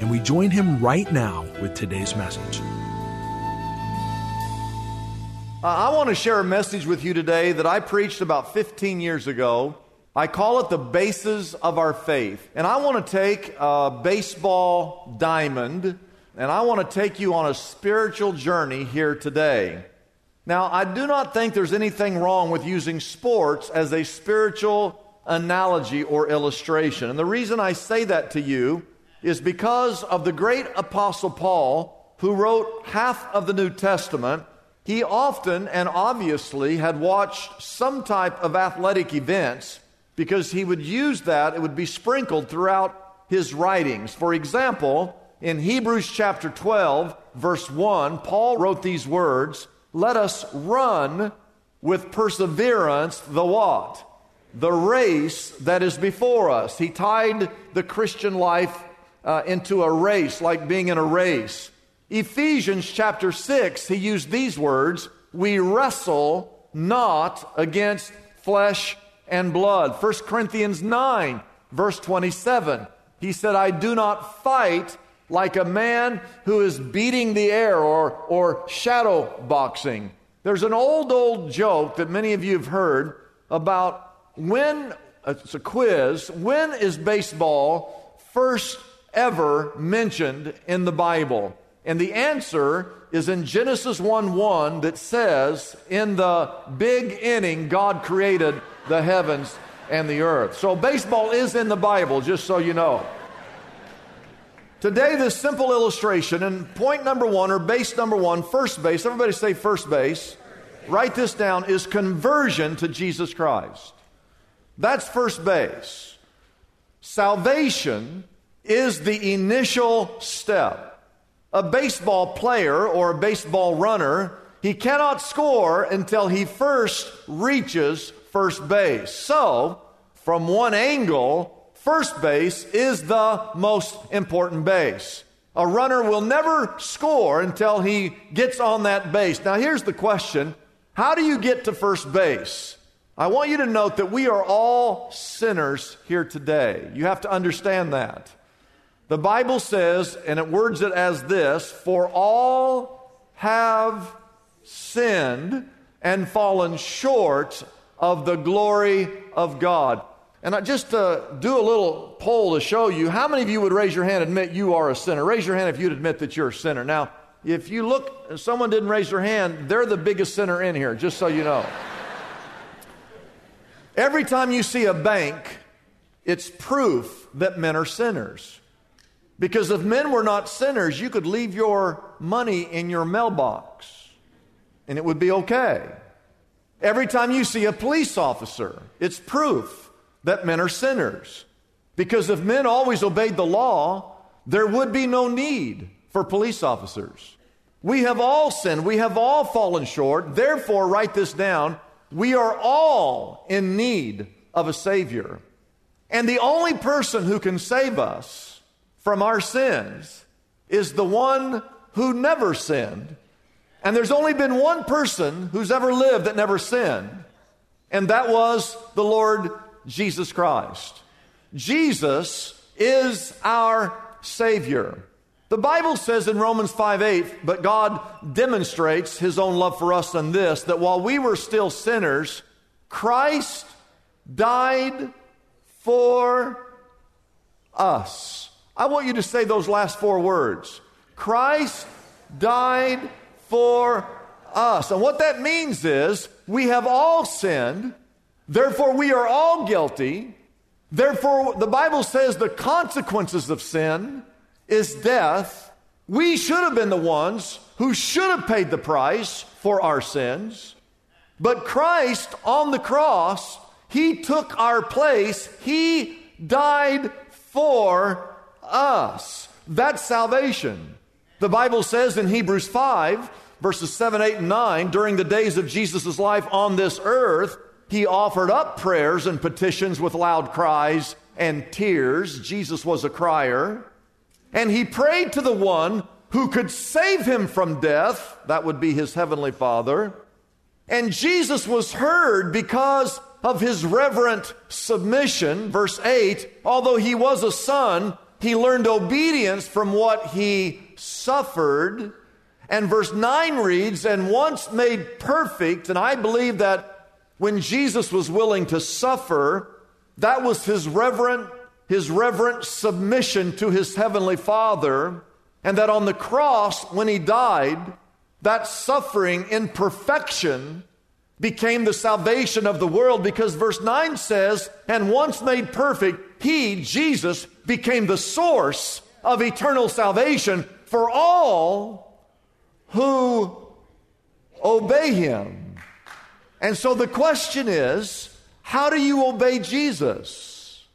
and we join him right now with today's message. I want to share a message with you today that I preached about 15 years ago. I call it the bases of our faith. And I want to take a baseball diamond and I want to take you on a spiritual journey here today. Now, I do not think there's anything wrong with using sports as a spiritual analogy or illustration. And the reason I say that to you is because of the great Apostle Paul, who wrote half of the New Testament. He often and obviously had watched some type of athletic events because he would use that, it would be sprinkled throughout his writings. For example, in Hebrews chapter 12, verse 1, Paul wrote these words Let us run with perseverance the what? The race that is before us. He tied the Christian life uh, into a race, like being in a race. Ephesians chapter 6, he used these words We wrestle not against flesh and blood. 1 Corinthians 9, verse 27, he said, I do not fight like a man who is beating the air or, or shadow boxing. There's an old, old joke that many of you have heard about when, it's a quiz, when is baseball first ever mentioned in the Bible? And the answer is in Genesis 1 1 that says, In the big inning, God created the heavens and the earth. So baseball is in the Bible, just so you know. Today, this simple illustration, and point number one, or base number one, first base, everybody say first base. Write this down, is conversion to Jesus Christ. That's first base. Salvation is the initial step. A baseball player or a baseball runner, he cannot score until he first reaches first base. So, from one angle, first base is the most important base. A runner will never score until he gets on that base. Now, here's the question How do you get to first base? I want you to note that we are all sinners here today. You have to understand that. The Bible says, and it words it as this For all have sinned and fallen short of the glory of God. And I just uh, do a little poll to show you how many of you would raise your hand and admit you are a sinner? Raise your hand if you'd admit that you're a sinner. Now, if you look, someone didn't raise their hand, they're the biggest sinner in here, just so you know. Every time you see a bank, it's proof that men are sinners. Because if men were not sinners, you could leave your money in your mailbox and it would be okay. Every time you see a police officer, it's proof that men are sinners. Because if men always obeyed the law, there would be no need for police officers. We have all sinned. We have all fallen short. Therefore, write this down. We are all in need of a Savior. And the only person who can save us from our sins is the one who never sinned and there's only been one person who's ever lived that never sinned, and that was the Lord Jesus Christ. Jesus is our Savior. The Bible says in Romans 5 8, but God demonstrates his own love for us in this, that while we were still sinners, Christ died for us. I want you to say those last four words. Christ died for us. And what that means is we have all sinned, therefore we are all guilty. Therefore, the Bible says the consequences of sin is death. We should have been the ones who should have paid the price for our sins. But Christ on the cross, He took our place. He died for us. That's salvation. The Bible says in Hebrews 5, verses 7, 8, and 9, during the days of Jesus' life on this earth, he offered up prayers and petitions with loud cries and tears. Jesus was a crier. And he prayed to the one who could save him from death. That would be his heavenly Father. And Jesus was heard because of his reverent submission. Verse 8 Although he was a son, he learned obedience from what he suffered. And verse 9 reads, And once made perfect, and I believe that when Jesus was willing to suffer, that was his reverent, his reverent submission to his heavenly Father. And that on the cross, when he died, that suffering in perfection became the salvation of the world because verse 9 says, And once made perfect, he, Jesus, became the source of eternal salvation for all who obey him. And so the question is how do you obey Jesus?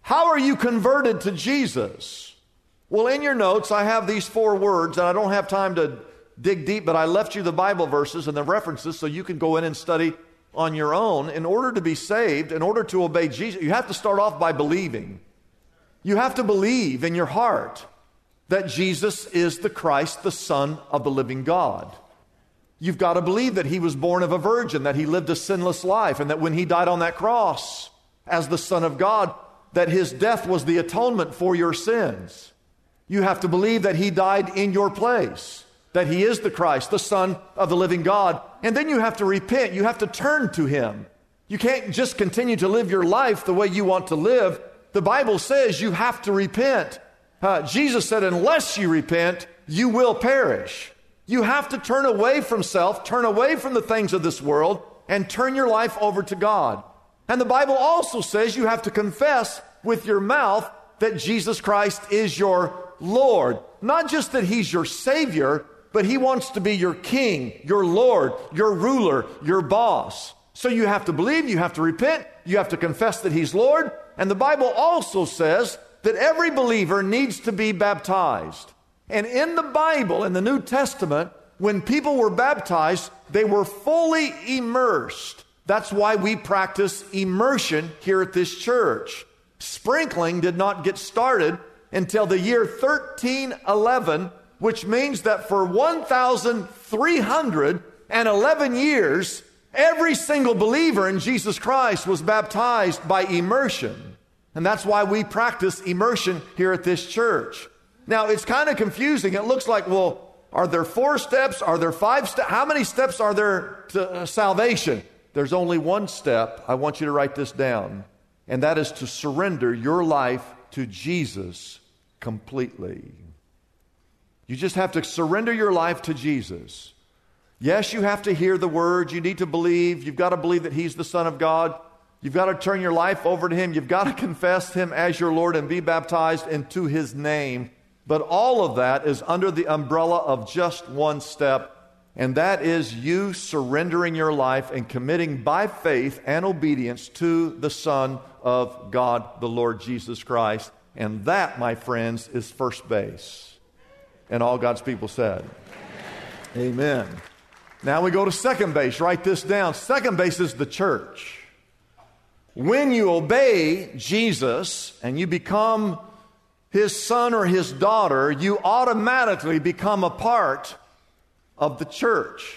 How are you converted to Jesus? Well, in your notes, I have these four words, and I don't have time to dig deep, but I left you the Bible verses and the references so you can go in and study on your own. In order to be saved, in order to obey Jesus, you have to start off by believing. You have to believe in your heart that Jesus is the Christ, the Son of the living God. You've got to believe that he was born of a virgin, that he lived a sinless life, and that when he died on that cross as the Son of God, that his death was the atonement for your sins. You have to believe that he died in your place, that he is the Christ, the Son of the living God. And then you have to repent. You have to turn to him. You can't just continue to live your life the way you want to live. The Bible says you have to repent. Uh, Jesus said, unless you repent, you will perish. You have to turn away from self, turn away from the things of this world, and turn your life over to God. And the Bible also says you have to confess with your mouth that Jesus Christ is your Lord. Not just that He's your Savior, but He wants to be your King, your Lord, your ruler, your boss. So you have to believe, you have to repent, you have to confess that He's Lord. And the Bible also says that every believer needs to be baptized. And in the Bible, in the New Testament, when people were baptized, they were fully immersed. That's why we practice immersion here at this church. Sprinkling did not get started until the year 1311, which means that for 1,311 years, every single believer in Jesus Christ was baptized by immersion. And that's why we practice immersion here at this church. Now, it's kind of confusing. It looks like, well, are there four steps? Are there five steps? How many steps are there to uh, salvation? There's only one step. I want you to write this down, and that is to surrender your life to Jesus completely. You just have to surrender your life to Jesus. Yes, you have to hear the word. You need to believe. You've got to believe that He's the Son of God. You've got to turn your life over to Him. You've got to confess Him as your Lord and be baptized into His name. But all of that is under the umbrella of just one step, and that is you surrendering your life and committing by faith and obedience to the Son of God, the Lord Jesus Christ. And that, my friends, is first base. And all God's people said, Amen. Amen. Now we go to second base. Write this down. Second base is the church. When you obey Jesus and you become his son or his daughter, you automatically become a part of the church.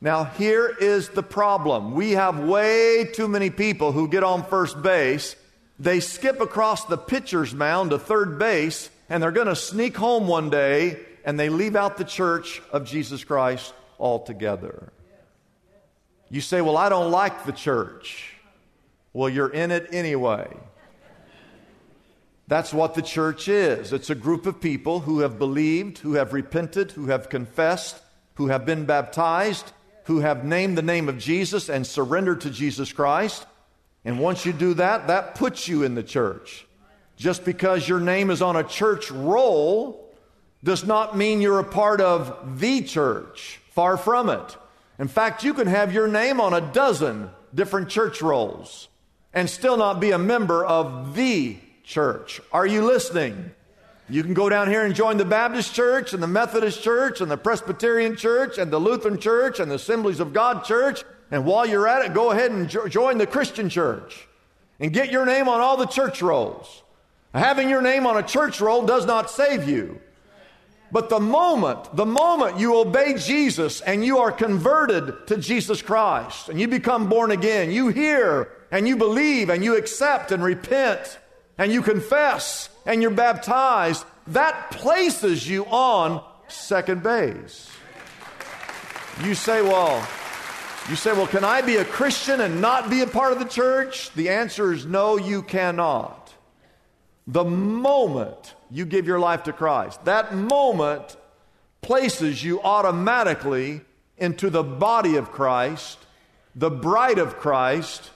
Now, here is the problem. We have way too many people who get on first base. They skip across the pitcher's mound to third base, and they're going to sneak home one day, and they leave out the church of Jesus Christ altogether. You say, Well, I don't like the church. Well, you're in it anyway. That's what the church is. It's a group of people who have believed, who have repented, who have confessed, who have been baptized, who have named the name of Jesus and surrendered to Jesus Christ. And once you do that, that puts you in the church. Just because your name is on a church roll does not mean you're a part of the church. Far from it. In fact, you can have your name on a dozen different church rolls and still not be a member of the church. Are you listening? You can go down here and join the Baptist church and the Methodist church and the Presbyterian church and the Lutheran church and the Assemblies of God church. And while you're at it, go ahead and jo- join the Christian church and get your name on all the church rolls. Having your name on a church roll does not save you. But the moment, the moment you obey Jesus and you are converted to Jesus Christ and you become born again, you hear and you believe and you accept and repent and you confess and you're baptized, that places you on second base. You say, well, you say, well, can I be a Christian and not be a part of the church? The answer is no, you cannot. The moment you give your life to Christ, that moment places you automatically into the body of Christ, the bride of Christ,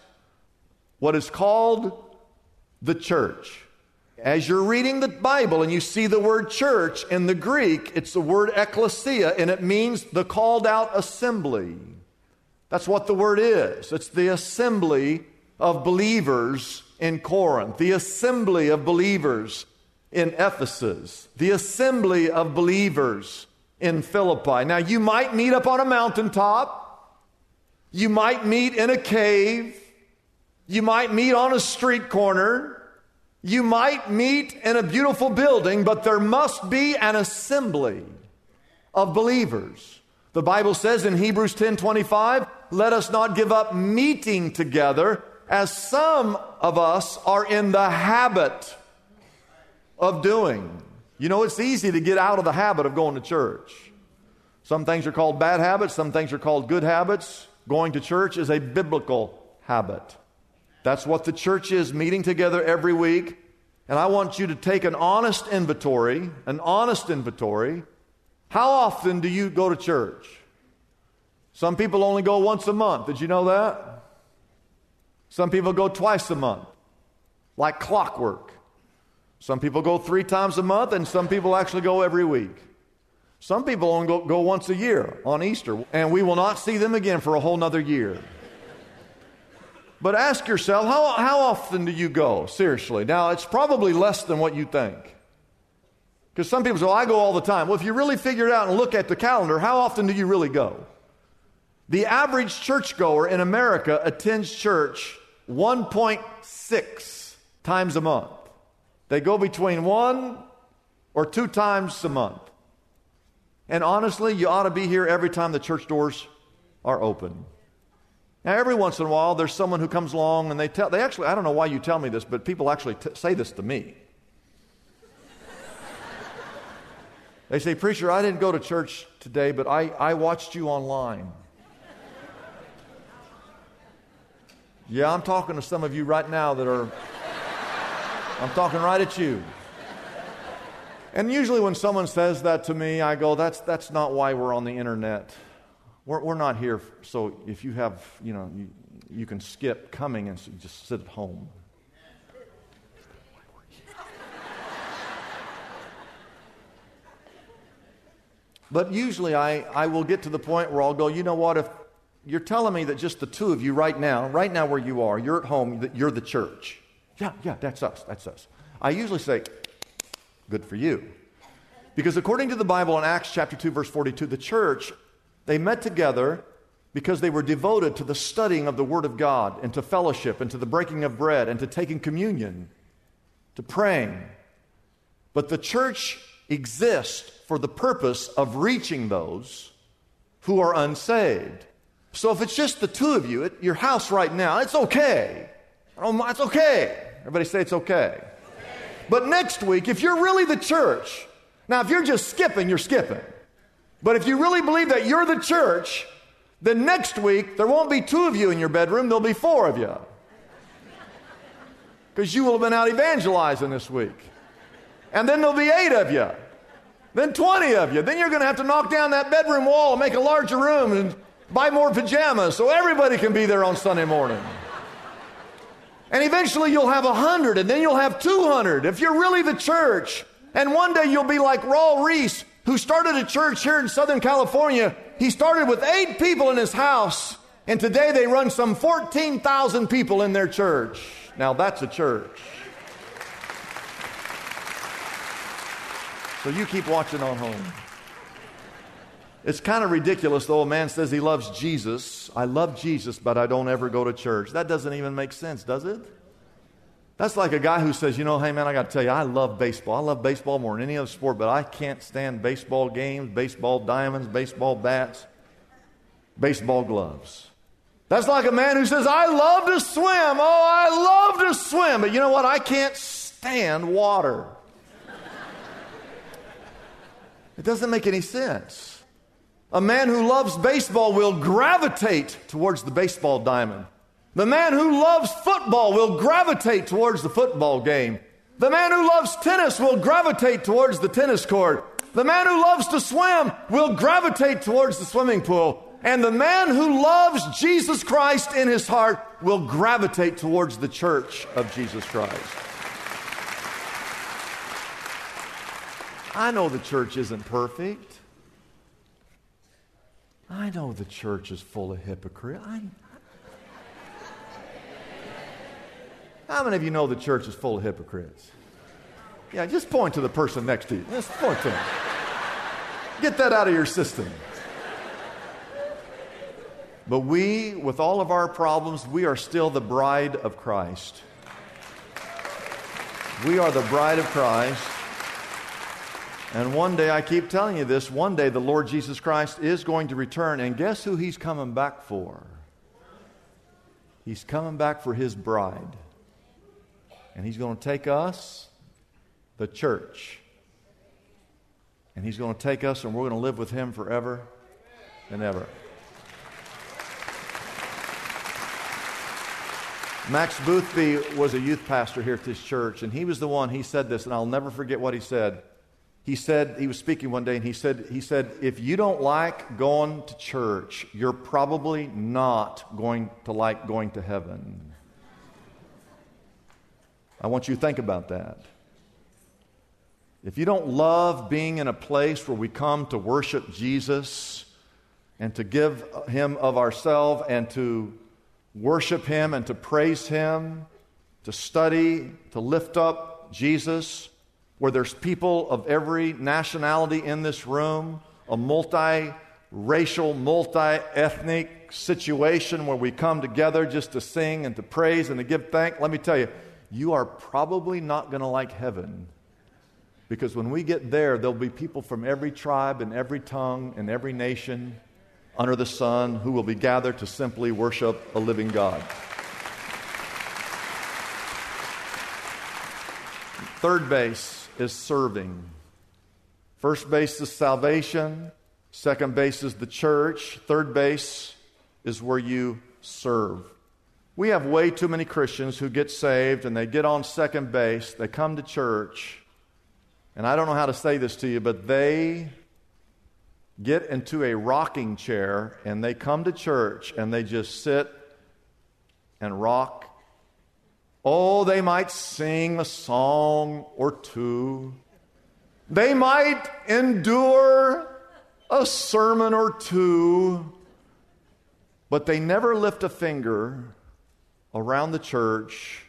what is called the church. As you're reading the Bible and you see the word church in the Greek, it's the word ecclesia and it means the called out assembly. That's what the word is. It's the assembly of believers in Corinth, the assembly of believers in Ephesus, the assembly of believers in Philippi. Now, you might meet up on a mountaintop, you might meet in a cave, you might meet on a street corner. You might meet in a beautiful building, but there must be an assembly of believers. The Bible says in Hebrews 10 25, let us not give up meeting together as some of us are in the habit of doing. You know, it's easy to get out of the habit of going to church. Some things are called bad habits, some things are called good habits. Going to church is a biblical habit. That's what the church is, meeting together every week. And I want you to take an honest inventory, an honest inventory. How often do you go to church? Some people only go once a month. Did you know that? Some people go twice a month, like clockwork. Some people go three times a month, and some people actually go every week. Some people only go, go once a year on Easter, and we will not see them again for a whole nother year. But ask yourself, how, how often do you go? Seriously. Now, it's probably less than what you think. Because some people say, well, I go all the time. Well, if you really figure it out and look at the calendar, how often do you really go? The average churchgoer in America attends church 1.6 times a month. They go between one or two times a month. And honestly, you ought to be here every time the church doors are open. Now, every once in a while, there's someone who comes along and they tell, they actually, I don't know why you tell me this, but people actually t- say this to me. they say, Preacher, I didn't go to church today, but I, I watched you online. Yeah, I'm talking to some of you right now that are, I'm talking right at you. And usually when someone says that to me, I go, that's, that's not why we're on the internet. We're, we're not here, so if you have, you know, you, you can skip coming and just sit at home. But usually I, I will get to the point where I'll go, you know what, if you're telling me that just the two of you right now, right now where you are, you're at home, that you're the church. Yeah, yeah, that's us, that's us. I usually say, good for you. Because according to the Bible in Acts chapter 2, verse 42, the church they met together because they were devoted to the studying of the Word of God and to fellowship and to the breaking of bread and to taking communion, to praying. But the church exists for the purpose of reaching those who are unsaved. So if it's just the two of you at your house right now, it's okay. It's okay. Everybody say it's okay. okay. But next week, if you're really the church, now if you're just skipping, you're skipping. But if you really believe that you're the church, Then next week, there won't be two of you in your bedroom, there'll be four of you. Because you will have been out evangelizing this week. And then there'll be eight of you. Then 20 of you. Then you're going to have to knock down that bedroom wall and make a larger room and buy more pajamas so everybody can be there on Sunday morning. And eventually you'll have 100 and then you'll have 200 if you're really the church. And one day you'll be like Raul Ries, who started a church here in Southern California. He started with eight people in his house, and today they run some 14,000 people in their church. Now that's a church. So you keep watching on home. It's kind of ridiculous, though. A man says he loves Jesus. I love Jesus, but I don't ever go to church. That doesn't even make sense, does it? That's like a guy who says, you know, hey man, I got to tell you, I love baseball. I love baseball more than any other sport, but I can't stand baseball games, baseball diamonds, baseball bats, baseball gloves. That's like a man who says, I love to swim. Oh, I love to swim. But you know what? I can't stand water. it doesn't make any sense. A man who loves baseball will gravitate towards the baseball diamond. The man who loves football will gravitate towards the football game. The man who loves tennis will gravitate towards the tennis court. The man who loves to swim will gravitate towards the swimming pool. And the man who loves Jesus Christ in his heart will gravitate towards the church of Jesus Christ. I know the church isn't perfect. I know the church is full of hypocrites. How many of you know the church is full of hypocrites? Yeah, just point to the person next to you. Just point to them. Get that out of your system. But we, with all of our problems, we are still the bride of Christ. We are the bride of Christ. And one day, I keep telling you this, one day the Lord Jesus Christ is going to return. And guess who he's coming back for? He's coming back for his bride. And he's going to take us, the church, and he's going to take us and we're going to live with him forever and ever. Max Boothby was a youth pastor here at this church, and he was the one, he said this, and I'll never forget what he said he said he was speaking one day and he said he said if you don't like going to church you're probably not going to like going to heaven. I want you to think about that. If you don't love being in a place where we come to worship jesus and to give him of ourselves and to worship him and to praise him to study to lift up jesus where there's people of every nationality in this room, a multi racial, multi ethnic situation where we come together just to sing and to praise and to give thanks, let me tell you, you are probably not going to like heaven. Because when we get there, there'll be people from every tribe and every tongue and every nation under the sun who will be gathered to simply worship a living God. Third base is serving. First base is salvation. Second base is the church. Third base is where you serve. We have way too many Christians who get saved and they get on second base, they come to church, and I don't know how to say this to you, but they get into a rocking chair and they come to church and they just sit and rock Oh, they might sing a song or two. They might endure a sermon or two, but they never lift a finger around the church,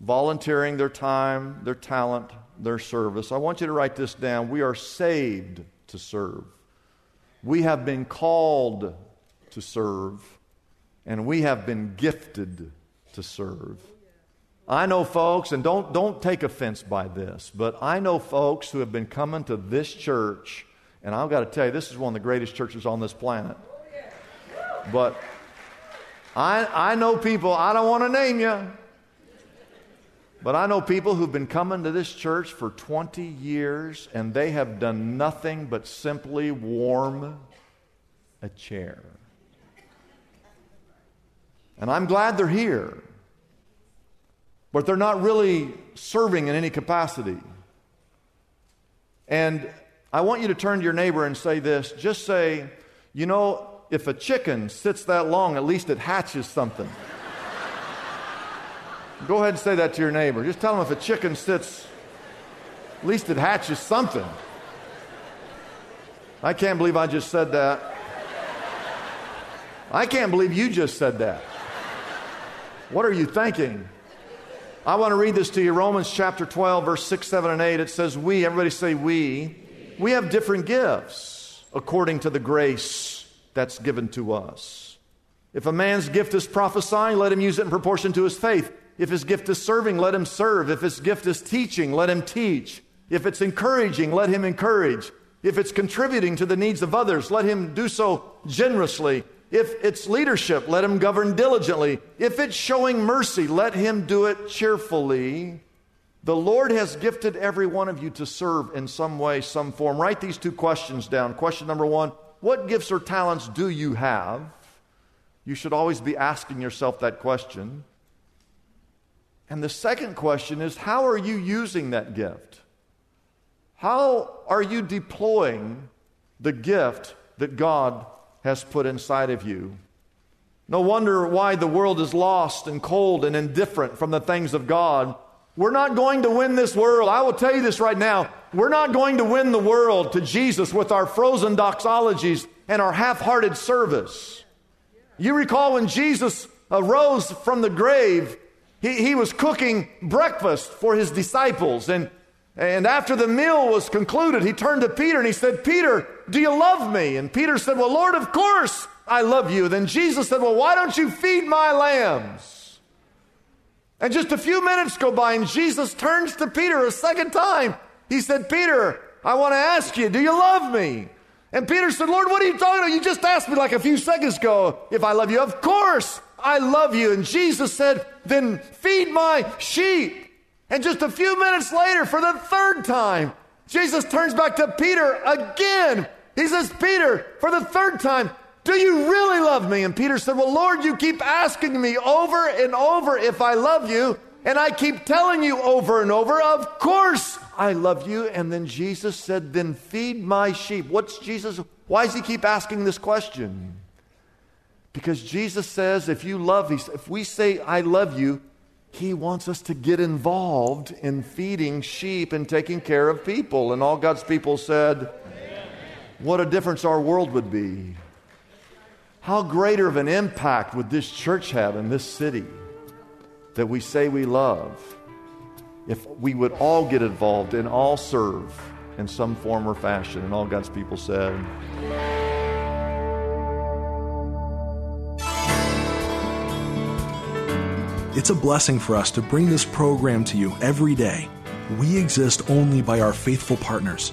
volunteering their time, their talent, their service. I want you to write this down. We are saved to serve. We have been called to serve, and we have been gifted to serve. I know folks, and don't, don't take offense by this, but I know folks who have been coming to this church, and I've got to tell you, this is one of the greatest churches on this planet. But I, I know people, I don't want to name you, but I know people who've been coming to this church for 20 years, and they have done nothing but simply warm a chair. And I'm glad they're here. But they're not really serving in any capacity. And I want you to turn to your neighbor and say this. Just say, you know, if a chicken sits that long, at least it hatches something. Go ahead and say that to your neighbor. Just tell them if a chicken sits, at least it hatches something. I can't believe I just said that. I can't believe you just said that. What are you thinking? I want to read this to you. Romans chapter 12, verse 6, 7, and 8. It says, We, everybody say we, we have different gifts according to the grace that's given to us. If a man's gift is prophesying, let him use it in proportion to his faith. If his gift is serving, let him serve. If his gift is teaching, let him teach. If it's encouraging, let him encourage. If it's contributing to the needs of others, let him do so generously. If it's leadership, let him govern diligently. If it's showing mercy, let him do it cheerfully. The Lord has gifted every one of you to serve in some way, some form. Write these two questions down. Question number one What gifts or talents do you have? You should always be asking yourself that question. And the second question is How are you using that gift? How are you deploying the gift that God has put inside of you. No wonder why the world is lost and cold and indifferent from the things of God. We're not going to win this world. I will tell you this right now. We're not going to win the world to Jesus with our frozen doxologies and our half hearted service. You recall when Jesus arose from the grave, he, he was cooking breakfast for his disciples. And and after the meal was concluded, he turned to Peter and he said, Peter, do you love me? And Peter said, Well, Lord, of course I love you. Then Jesus said, Well, why don't you feed my lambs? And just a few minutes go by, and Jesus turns to Peter a second time. He said, Peter, I want to ask you, do you love me? And Peter said, Lord, what are you talking about? You just asked me like a few seconds ago if I love you. Of course I love you. And Jesus said, Then feed my sheep. And just a few minutes later, for the third time, Jesus turns back to Peter again. He says, Peter, for the third time, do you really love me? And Peter said, Well, Lord, you keep asking me over and over if I love you. And I keep telling you over and over, Of course I love you. And then Jesus said, Then feed my sheep. What's Jesus? Why does he keep asking this question? Because Jesus says, If you love, if we say, I love you, he wants us to get involved in feeding sheep and taking care of people. And all God's people said, What a difference our world would be. How greater of an impact would this church have in this city that we say we love if we would all get involved and all serve in some form or fashion? And all God's people said, It's a blessing for us to bring this program to you every day. We exist only by our faithful partners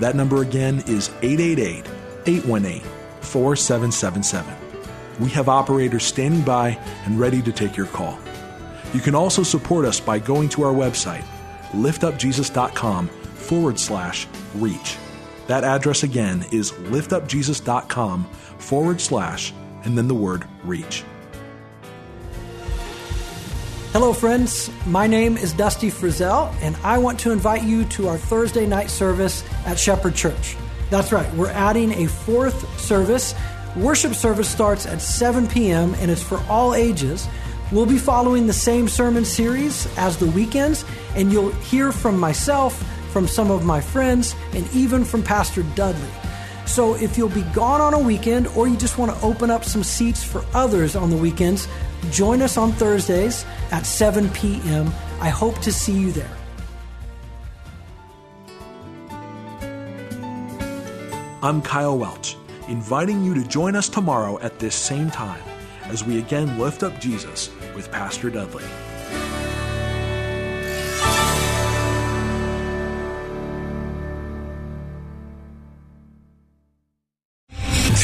That number again is 888 818 4777. We have operators standing by and ready to take your call. You can also support us by going to our website, liftupjesus.com forward slash reach. That address again is liftupjesus.com forward slash and then the word reach. Hello, friends. My name is Dusty Frizzell, and I want to invite you to our Thursday night service at Shepherd Church. That's right, we're adding a fourth service. Worship service starts at 7 p.m., and it's for all ages. We'll be following the same sermon series as the weekends, and you'll hear from myself, from some of my friends, and even from Pastor Dudley. So if you'll be gone on a weekend or you just want to open up some seats for others on the weekends, join us on Thursdays at 7 p.m. I hope to see you there. I'm Kyle Welch, inviting you to join us tomorrow at this same time as we again lift up Jesus with Pastor Dudley.